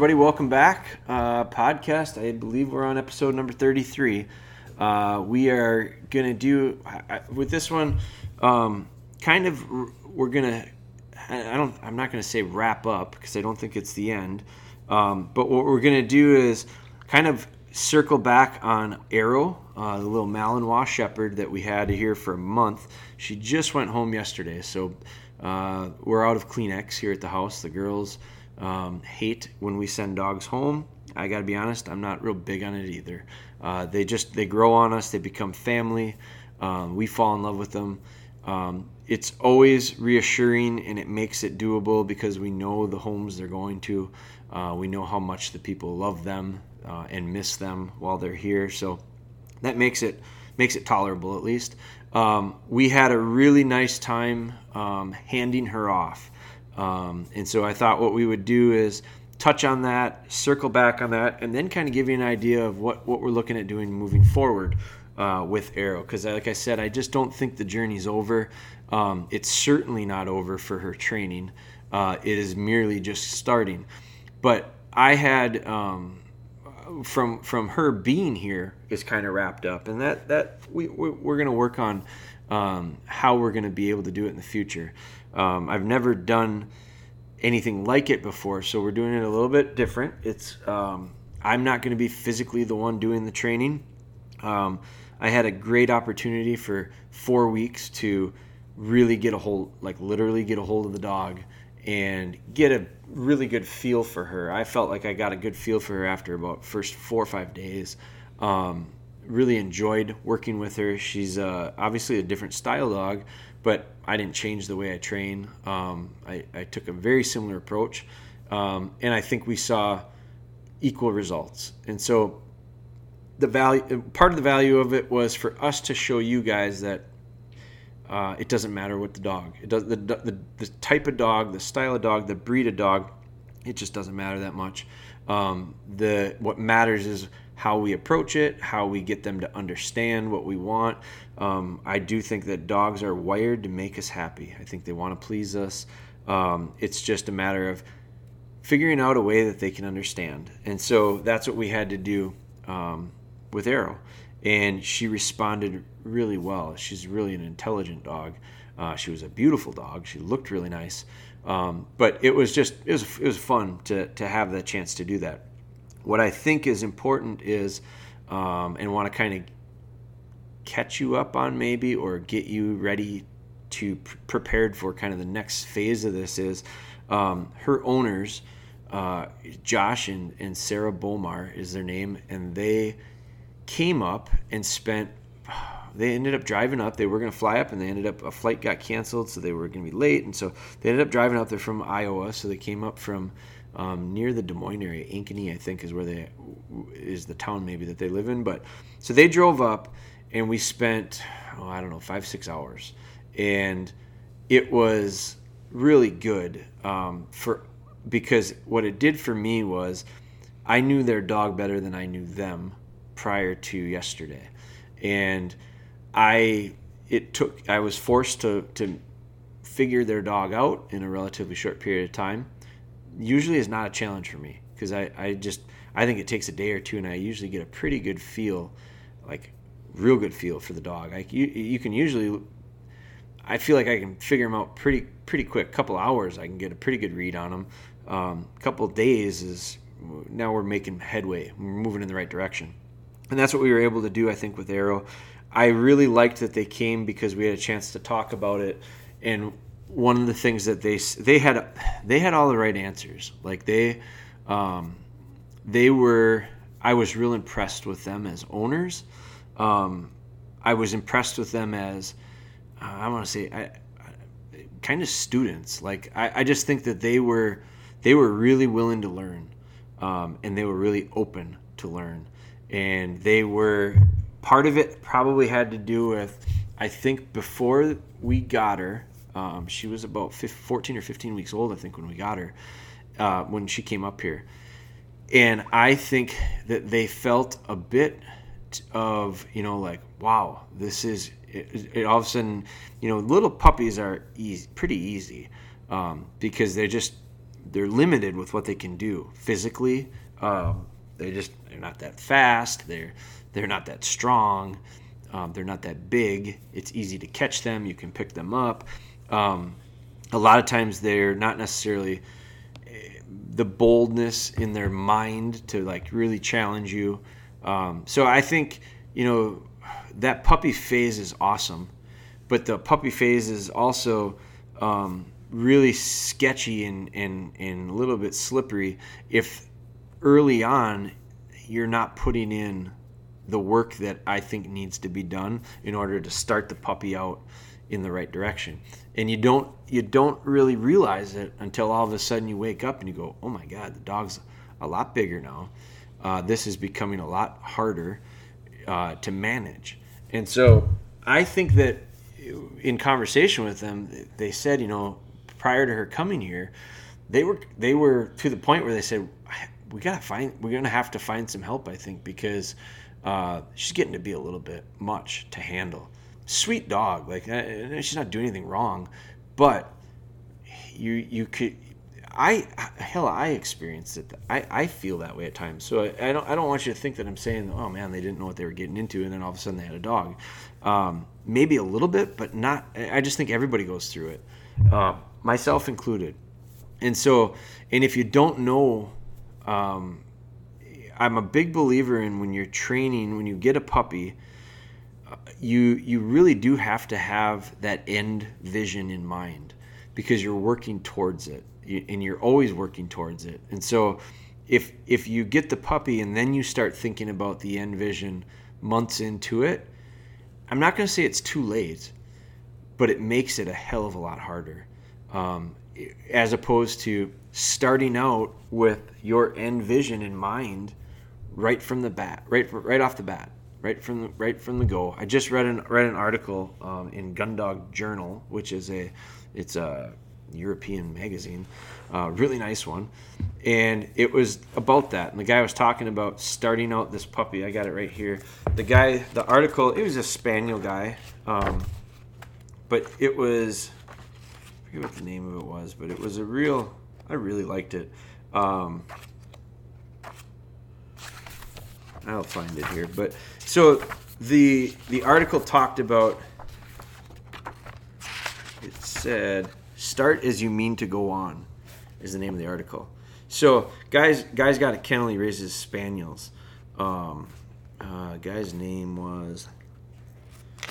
Everybody, welcome back. Uh, podcast. I believe we're on episode number 33. Uh, we are going to do, I, with this one, um, kind of, we're going to, I don't, I'm not going to say wrap up because I don't think it's the end. Um, but what we're going to do is kind of circle back on Arrow, uh, the little Malinois Shepherd that we had here for a month. She just went home yesterday, so uh, we're out of Kleenex here at the house. The girls um, hate when we send dogs home. I got to be honest, I'm not real big on it either. Uh, they just they grow on us. They become family. Um, we fall in love with them. Um, it's always reassuring and it makes it doable because we know the homes they're going to. Uh, we know how much the people love them uh, and miss them while they're here. So that makes it makes it tolerable at least. Um, we had a really nice time um, handing her off, um, and so I thought what we would do is touch on that, circle back on that, and then kind of give you an idea of what what we're looking at doing moving forward. Uh, with Arrow, because like I said, I just don't think the journey's over. Um, it's certainly not over for her training. Uh, it is merely just starting. But I had um, from from her being here is kind of wrapped up, and that that we we're going to work on um, how we're going to be able to do it in the future. Um, I've never done anything like it before, so we're doing it a little bit different. It's um, I'm not going to be physically the one doing the training. Um, I had a great opportunity for four weeks to really get a hold, like literally get a hold of the dog and get a really good feel for her. I felt like I got a good feel for her after about first four or five days. Um, really enjoyed working with her. She's uh, obviously a different style dog, but I didn't change the way I train. Um, I, I, took a very similar approach, um, and I think we saw equal results. And so, the value, part of the value of it was for us to show you guys that uh, it doesn't matter what the dog. It does the, the the type of dog, the style of dog, the breed of dog. It just doesn't matter that much. Um, the what matters is how we approach it, how we get them to understand what we want. Um, I do think that dogs are wired to make us happy. I think they want to please us. Um, it's just a matter of figuring out a way that they can understand, and so that's what we had to do um, with Arrow and she responded really well. She's really an intelligent dog. Uh, she was a beautiful dog. She looked really nice. Um, but it was just it was it was fun to to have the chance to do that. What I think is important is, um, and want to kind of catch you up on maybe or get you ready to prepared for kind of the next phase of this is um, her owners, uh, Josh and, and Sarah Bowmar is their name, and they came up and spent they ended up driving up. They were going to fly up, and they ended up a flight got canceled, so they were going to be late. And so they ended up driving up. They're from Iowa, so they came up from um, near the Des Moines area. Ankeny, I think, is where they is the town maybe that they live in. But so they drove up, and we spent oh, I don't know five six hours, and it was really good um, for because what it did for me was I knew their dog better than I knew them prior to yesterday, and I it took I was forced to to figure their dog out in a relatively short period of time. Usually is not a challenge for me because I, I just I think it takes a day or two and I usually get a pretty good feel, like real good feel for the dog. Like you you can usually I feel like I can figure them out pretty pretty quick. Couple hours I can get a pretty good read on them. Um, couple days is now we're making headway. We're moving in the right direction and that's what we were able to do, I think, with Arrow. I really liked that they came because we had a chance to talk about it, and one of the things that they they had they had all the right answers. Like they um, they were I was real impressed with them as owners. Um, I was impressed with them as uh, I want to say I, I, kind of students. Like I, I just think that they were they were really willing to learn, um, and they were really open to learn and they were part of it probably had to do with I think before we got her, um, she was about 15, 14 or 15 weeks old, I think, when we got her, uh, when she came up here. And I think that they felt a bit of, you know, like, wow, this is, it, it all of a sudden, you know, little puppies are easy, pretty easy um, because they're just they're limited with what they can do physically. Um, they just they're not that fast. They're they're not that strong. Um, they're not that big. It's easy to catch them. You can pick them up. Um, a lot of times they're not necessarily eh, the boldness in their mind to like really challenge you. Um, so I think you know that puppy phase is awesome, but the puppy phase is also um, really sketchy and, and, and a little bit slippery if early on you're not putting in the work that I think needs to be done in order to start the puppy out in the right direction. And you don't you don't really realize it until all of a sudden you wake up and you go, "Oh my God, the dog's a lot bigger now. Uh, this is becoming a lot harder uh, to manage." And so I think that in conversation with them, they said, you know, prior to her coming here, they were they were to the point where they said, we gotta find we're gonna have to find some help. I think because uh, she's getting to be a little bit much to handle. Sweet dog, like uh, she's not doing anything wrong, but you you could. I hell, I experienced it. I, I feel that way at times. So I, I don't I don't want you to think that I'm saying, oh man, they didn't know what they were getting into, and then all of a sudden they had a dog. Um, maybe a little bit, but not. I just think everybody goes through it, uh, myself included. And so, and if you don't know, um, I'm a big believer in when you're training, when you get a puppy, uh, you you really do have to have that end vision in mind because you're working towards it, and you're always working towards it. And so, if if you get the puppy and then you start thinking about the end vision months into it I'm not going to say it's too late, but it makes it a hell of a lot harder. Um, as opposed to starting out with your end vision in mind right from the bat, right right off the bat, right from the right from the go. I just read an read an article um, in Gundog Journal, which is a it's a European magazine, uh, really nice one, and it was about that. And the guy was talking about starting out this puppy. I got it right here. The guy, the article, it was a spaniel guy, um, but it was I forget what the name of it was, but it was a real. I really liked it. Um, I'll find it here, but so the the article talked about. It said Start as you mean to go on, is the name of the article. So, guys, guys got a kennel. He raises spaniels. Um, uh, guy's name was. I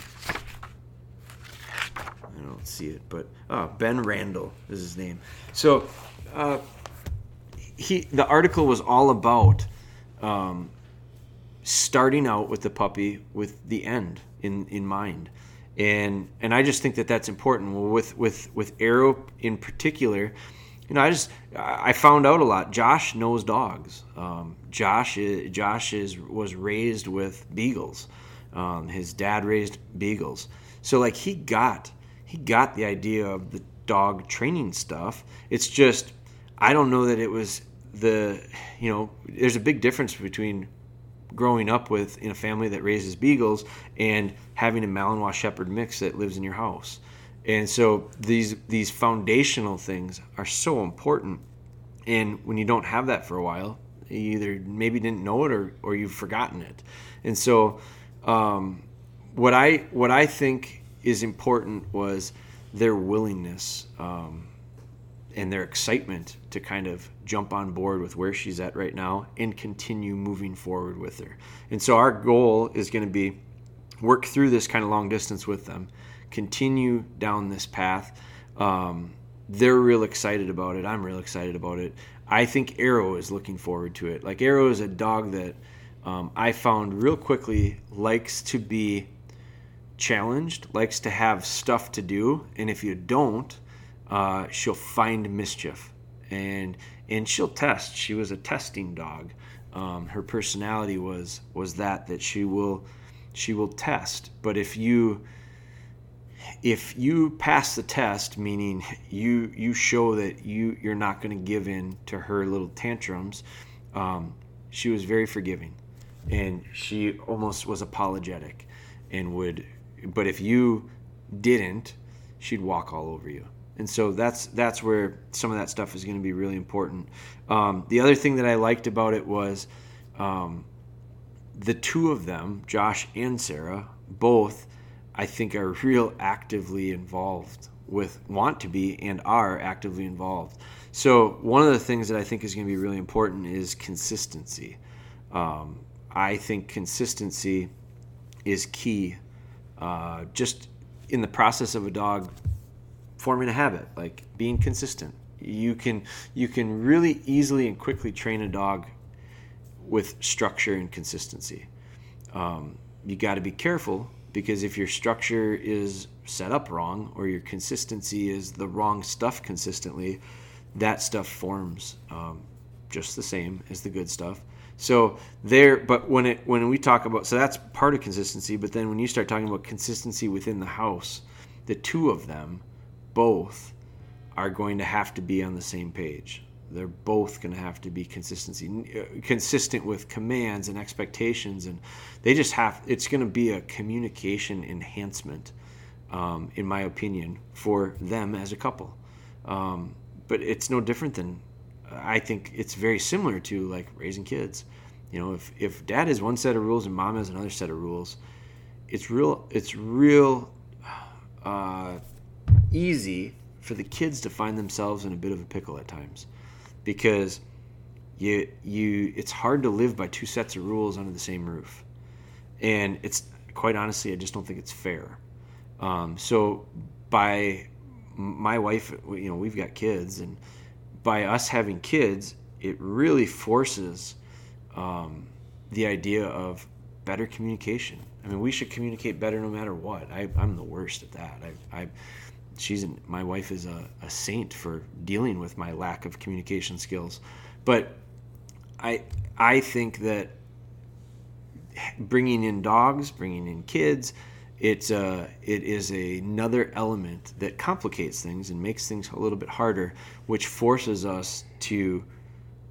don't see it, but uh, Ben Randall is his name. So, uh, he the article was all about um, starting out with the puppy with the end in in mind and and I just think that that's important. Well, with with with Arrow in particular, you know, I just I found out a lot. Josh knows dogs. Um, Josh is, Josh is was raised with beagles. Um, his dad raised beagles, so like he got he got the idea of the dog training stuff. It's just I don't know that it was the you know there's a big difference between growing up with in a family that raises beagles and having a Malinois Shepherd mix that lives in your house. And so these these foundational things are so important. And when you don't have that for a while, you either maybe didn't know it or, or you've forgotten it. And so um, what I what I think is important was their willingness um, and their excitement to kind of jump on board with where she's at right now and continue moving forward with her. And so our goal is going to be work through this kind of long distance with them, continue down this path. Um, they're real excited about it. I'm real excited about it. I think Arrow is looking forward to it. Like Arrow is a dog that um, I found real quickly likes to be challenged, likes to have stuff to do, and if you don't, uh, she'll find mischief and and she'll test. She was a testing dog. Um, her personality was was that that she will she will test. But if you if you pass the test, meaning you you show that you you're not going to give in to her little tantrums, um, she was very forgiving, and she almost was apologetic, and would. But if you didn't, she'd walk all over you and so that's that's where some of that stuff is going to be really important. Um, the other thing that I liked about it was um, the two of them, Josh and Sarah, both I think are real actively involved with want to be and are actively involved. So one of the things that I think is going to be really important is consistency. Um, I think consistency is key. Uh, just in the process of a dog forming a habit, like being consistent. You can you can really easily and quickly train a dog with structure and consistency. Um, you got to be careful because if your structure is set up wrong or your consistency is the wrong stuff consistently, that stuff forms um, just the same as the good stuff. So there, but when it when we talk about so that's part of consistency. But then when you start talking about consistency within the house, the two of them, both, are going to have to be on the same page. They're both going to have to be consistency, uh, consistent with commands and expectations, and they just have. It's going to be a communication enhancement, um, in my opinion, for them as a couple. Um, but it's no different than I think it's very similar to like raising kids. You know, if if dad has one set of rules and mom has another set of rules, it's real it's real uh, easy for the kids to find themselves in a bit of a pickle at times because you you it's hard to live by two sets of rules under the same roof and it's quite honestly i just don't think it's fair um, so by my wife you know we've got kids and by us having kids, it really forces um, the idea of better communication. I mean, we should communicate better no matter what. I, i'm the worst at that. I, I she's my wife is a, a saint for dealing with my lack of communication skills, but I I think that bringing in dogs, bringing in kids, it's it is another element that complicates things and makes things a little bit harder, which forces us to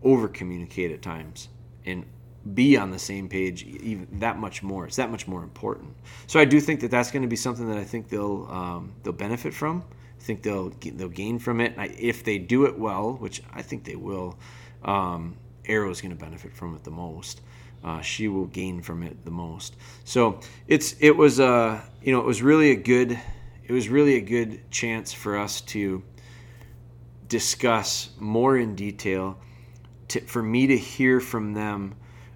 over communicate at times and be on the same page even that much more. It's that much more important. So I do think that that's going to be something that I think they'll um, they'll benefit from. I think they'll they'll gain from it. I, if they do it well, which I think they will, um, Arrow is going to benefit from it the most uh, she will gain from it the most. So it's it was uh you know it was really a good it was really a good chance for us to discuss more in detail to, for me to hear from them.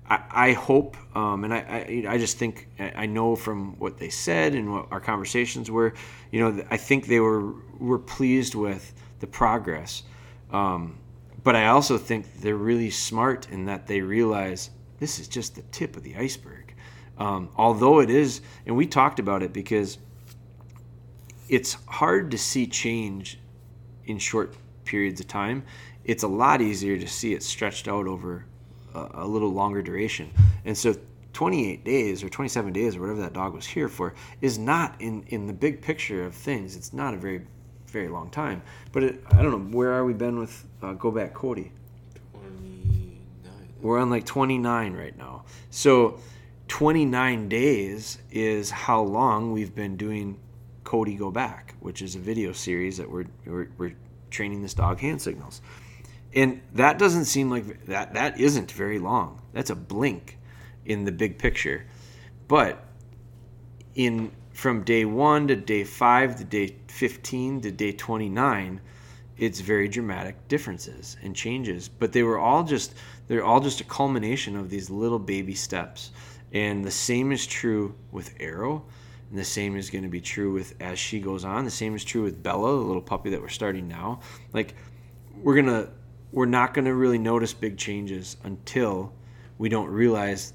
I, I hope, um, and I, I, I, just think I know from what they said and what our conversations were, you know, I think they were were pleased with the progress. Um, but I also think they're really smart in that they realize this is just the tip of the iceberg. Um, although it is, and we talked about it because it's hard to see change in short periods of time. It's a lot easier to see it stretched out over a, a little longer duration. And so 28 days or 27 days or whatever that dog was here for is not in, in the big picture of things. It's not a very, very long time. But it, I don't know, where are we been with uh, Go Back Cody? We're on like 29 right now. So 29 days is how long we've been doing Cody Go Back, which is a video series that we're, we're, we're training this dog hand signals. And that doesn't seem like that that isn't very long. That's a blink in the big picture. But in from day 1 to day 5 to day 15 to day 29, it's very dramatic differences and changes but they were all just they're all just a culmination of these little baby steps and the same is true with arrow and the same is going to be true with as she goes on the same is true with bella the little puppy that we're starting now like we're gonna we're not going to really notice big changes until we don't realize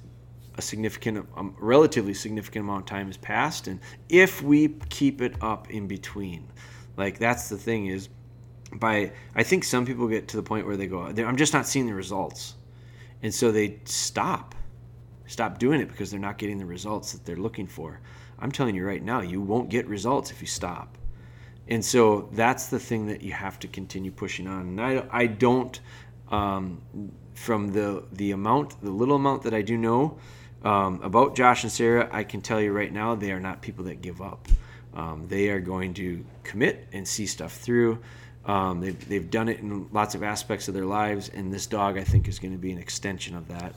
a significant relatively significant amount of time has passed and if we keep it up in between. Like that's the thing is by I think some people get to the point where they go, I'm just not seeing the results, and so they stop, stop doing it because they're not getting the results that they're looking for. I'm telling you right now, you won't get results if you stop, and so that's the thing that you have to continue pushing on. And I I don't um, from the the amount the little amount that I do know um, about Josh and Sarah, I can tell you right now they are not people that give up. Um, they are going to commit and see stuff through. Um, they've, they've done it in lots of aspects of their lives, and this dog, I think, is going to be an extension of that.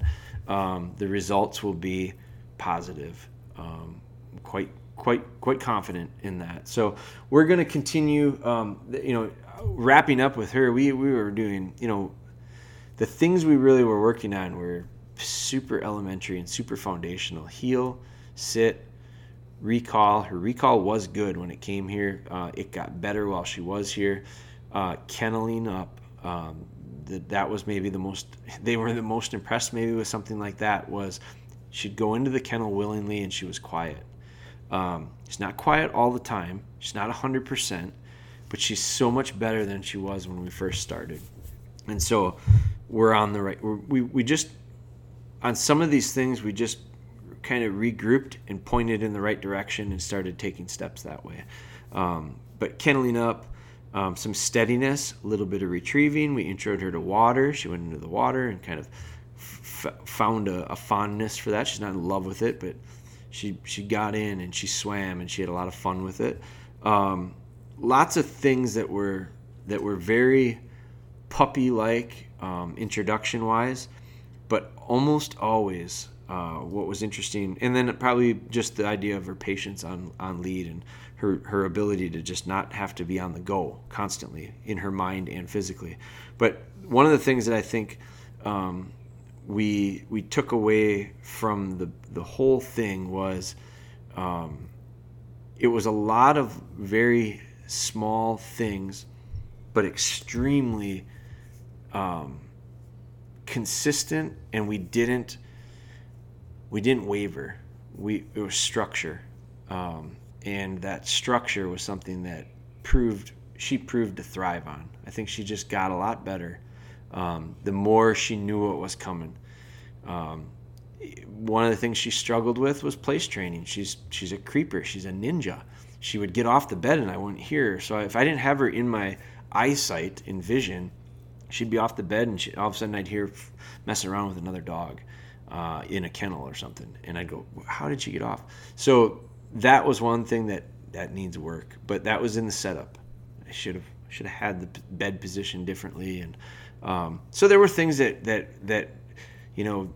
Um, the results will be positive. Um, quite, quite, quite confident in that. So we're going to continue. Um, you know, wrapping up with her, we we were doing. You know, the things we really were working on were super elementary and super foundational. Heel, sit, recall. Her recall was good when it came here. Uh, it got better while she was here. Uh, kenneling up. Um, that that was maybe the most. They were the most impressed maybe with something like that. Was she'd go into the kennel willingly and she was quiet. Um, she's not quiet all the time. She's not hundred percent, but she's so much better than she was when we first started. And so we're on the right. we we just on some of these things we just kind of regrouped and pointed in the right direction and started taking steps that way. Um, but kenneling up, um, some steadiness, a little bit of retrieving. We introed her to water. She went into the water and kind of f- found a, a, fondness for that. She's not in love with it, but she she got in and she swam and she had a lot of fun with it. Um, lots of things that were that were very puppy like um, introduction wise, but almost always uh, what was interesting, and then probably just the idea of her patience on on lead and her her ability to just not have to be on the go constantly in her mind and physically. But one of the things that I think um, we we took away from the the whole thing was um, it was a lot of very small things, but extremely um, consistent, and we didn't we didn't waver. We it was structure, um, and that structure was something that proved she proved to thrive on. I think she just got a lot better um, the more she knew what was coming. Um, one of the things she struggled with was place training. She's she's a creeper. She's a ninja. She would get off the bed and I wouldn't hear her. So if I didn't have her in my eyesight in vision, she'd be off the bed and she, all of a sudden I'd hear messing around with another dog uh, in a kennel or something, and I'd go, "How did she get off?" So that was one thing that that needs work, but that was in the setup. I should have should have had the bed position differently, and um, so there were things that that that you know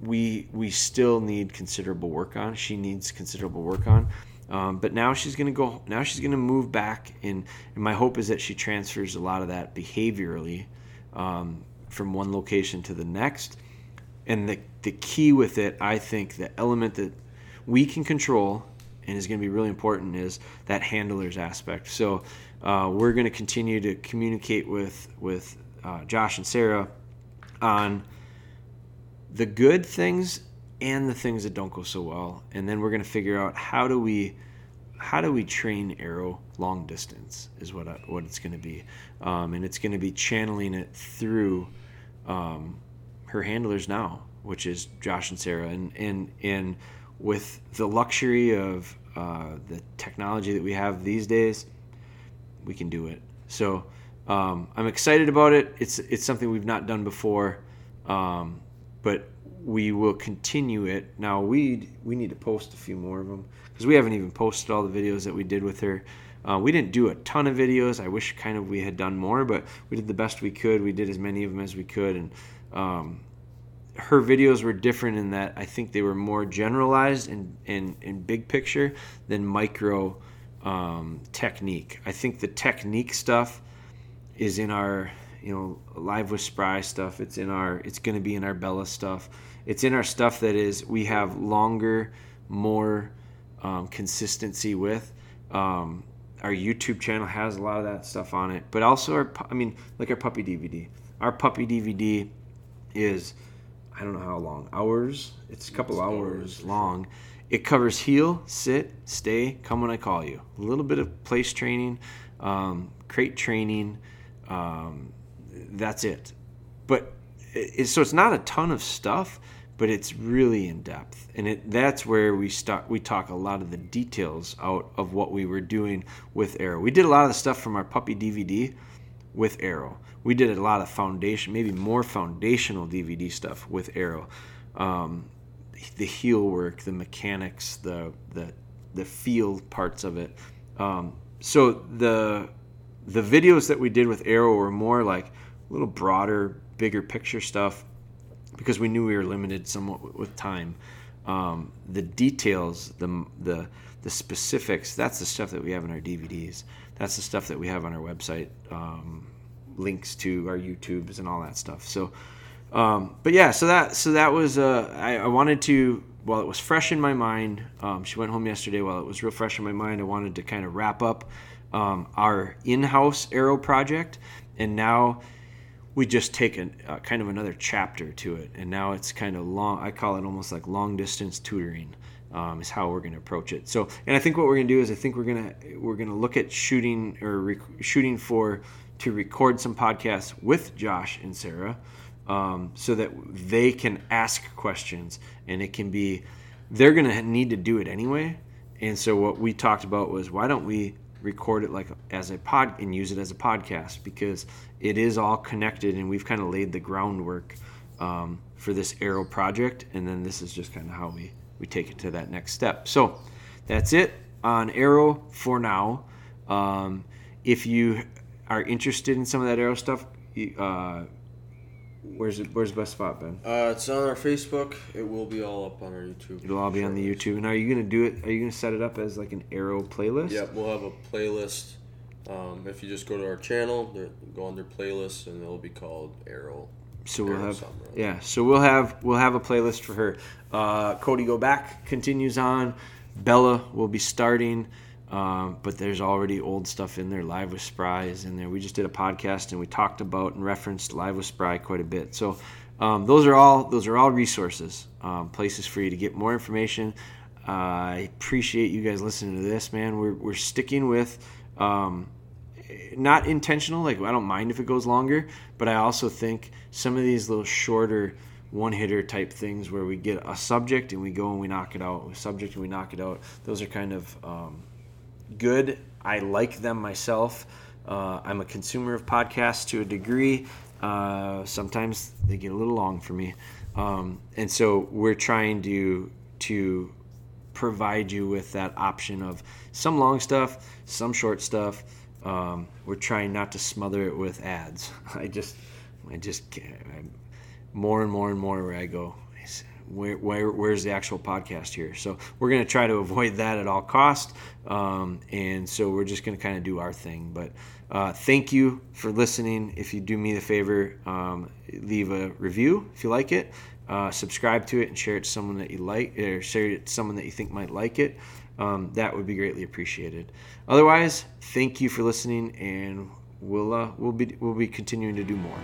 we we still need considerable work on. She needs considerable work on. Um, but now she's going to go. Now she's going to move back, and, and, my hope is that she transfers a lot of that behaviorally um, from one location to the next, and the, the key with it, I think, the element that we can control and is going to be really important is that handlers aspect. So uh, we're going to continue to communicate with with uh, Josh and Sarah on the good things and the things that don't go so well, and then we're going to figure out how do we how do we train arrow long distance is what I, what it's going to be, um, and it's going to be channeling it through. Um, her handlers now, which is Josh and Sarah, and and and with the luxury of uh, the technology that we have these days, we can do it. So um, I'm excited about it. It's it's something we've not done before, um, but we will continue it. Now we we need to post a few more of them because we haven't even posted all the videos that we did with her. Uh, we didn't do a ton of videos. I wish kind of we had done more, but we did the best we could. We did as many of them as we could, and um, her videos were different in that I think they were more generalized and in, in, big picture than micro um, technique. I think the technique stuff is in our you know live with spry stuff. It's in our it's going to be in our Bella stuff. It's in our stuff that is we have longer, more um, consistency with. Um, our YouTube channel has a lot of that stuff on it, but also our I mean like our puppy DVD. Our puppy DVD is I don't know how long hours. It's a couple hours long. It covers heel, sit, stay, come when I call you. A little bit of place training, um, crate training. Um, that's it. But it, so it's not a ton of stuff, but it's really in depth, and it that's where we start. We talk a lot of the details out of what we were doing with Arrow. We did a lot of the stuff from our puppy DVD with Arrow we did a lot of foundation, maybe more foundational DVD stuff with Arrow. Um, the heel work, the mechanics, the the the feel parts of it. Um, so the the videos that we did with Arrow were more like a little broader, bigger picture stuff because we knew we were limited somewhat with time. Um, the details, the the the specifics, that's the stuff that we have in our DVDs. That's the stuff that we have on our website. Um, links to our YouTubes and all that stuff. So, um, but yeah, so that so that was uh, I, I, wanted to while it was fresh in my mind. Um, she went home yesterday while it was real fresh in my mind. I wanted to kind of wrap up um, our in-house Arrow project, and now we just take a uh, kind of another chapter to it, and now it's kind of long. I call it almost like long distance tutoring. Um, is how we're going to approach it. So, and I think what we're going to do is I think we're going to we're going to look at shooting or rec- shooting for to record some podcasts with Josh and Sarah um, so that they can ask questions and it can be, they're going to need to do it anyway. And so what we talked about was why don't we record it like as a pod and use it as a podcast because it is all connected and we've kind of laid the groundwork um, for this Arrow project. And then this is just kind of how we, we take it to that next step. So that's it on Arrow for now. Um, if you are interested in some of that arrow stuff, uh, where's it? Where's the best spot, Ben? Uh, it's on our Facebook. It will be all up on our YouTube. It'll all be on the YouTube. And are you gonna do it? Are you gonna set it up as like an arrow playlist? Yep, we'll have a playlist. Um, if you just go to our channel, go under playlists, and it'll be called Arrow. So we'll have yeah. So we'll have we'll have a playlist for her. Uh, Cody go back continues on. Bella will be starting. Um, but there's already old stuff in there. Live with Spry is in there. We just did a podcast and we talked about and referenced Live with Spry quite a bit. So um, those are all those are all resources, um, places for you to get more information. Uh, I appreciate you guys listening to this, man. We're we're sticking with. Um, not intentional, like I don't mind if it goes longer, but I also think some of these little shorter one hitter type things where we get a subject and we go and we knock it out, a subject and we knock it out. Those are kind of um, good. I like them myself. Uh, I'm a consumer of podcasts to a degree. Uh, sometimes they get a little long for me, um, and so we're trying to to provide you with that option of some long stuff, some short stuff. Um, we're trying not to smother it with ads. I just, I just, can't, more and more and more where I go where, where where's the actual podcast here? So we're going to try to avoid that at all costs, um, and so we're just going to kind of do our thing. But uh, thank you for listening. If you do me the favor, um, leave a review if you like it. Uh, subscribe to it and share it to someone that you like, or share it to someone that you think might like it. Um, that would be greatly appreciated. Otherwise, thank you for listening, and we'll uh, we'll be we'll be continuing to do more.